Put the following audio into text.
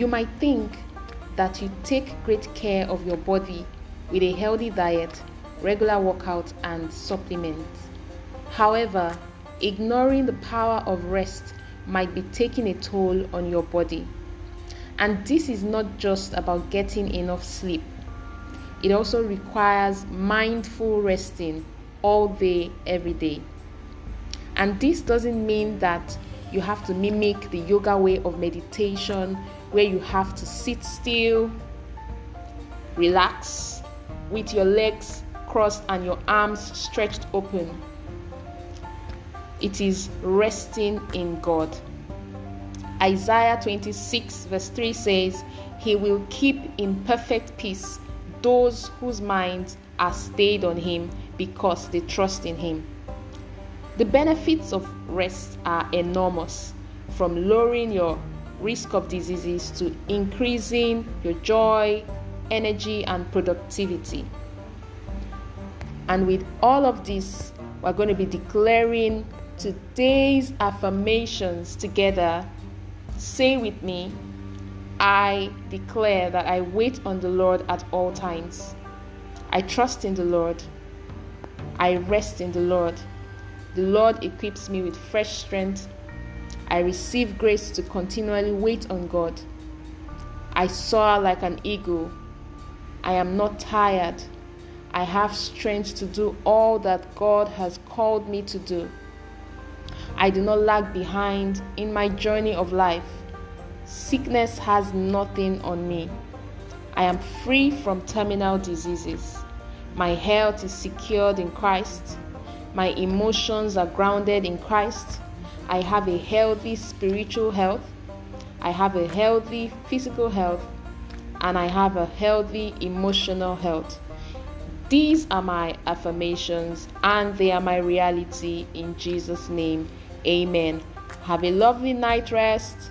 You might think that you take great care of your body with a healthy diet, regular workout, and supplements. However, ignoring the power of rest might be taking a toll on your body. And this is not just about getting enough sleep, it also requires mindful resting all day, every day. And this doesn't mean that you have to mimic the yoga way of meditation where you have to sit still, relax with your legs crossed and your arms stretched open. It is resting in God. Isaiah 26, verse 3 says, He will keep in perfect peace those whose minds are stayed on Him because they trust in Him. The benefits of rest are enormous, from lowering your risk of diseases to increasing your joy, energy, and productivity. And with all of this, we're going to be declaring today's affirmations together. Say with me, I declare that I wait on the Lord at all times. I trust in the Lord. I rest in the Lord. The Lord equips me with fresh strength. I receive grace to continually wait on God. I soar like an eagle. I am not tired. I have strength to do all that God has called me to do. I do not lag behind in my journey of life. Sickness has nothing on me. I am free from terminal diseases. My health is secured in Christ. My emotions are grounded in Christ. I have a healthy spiritual health. I have a healthy physical health. And I have a healthy emotional health. These are my affirmations and they are my reality in Jesus' name. Amen. Have a lovely night rest.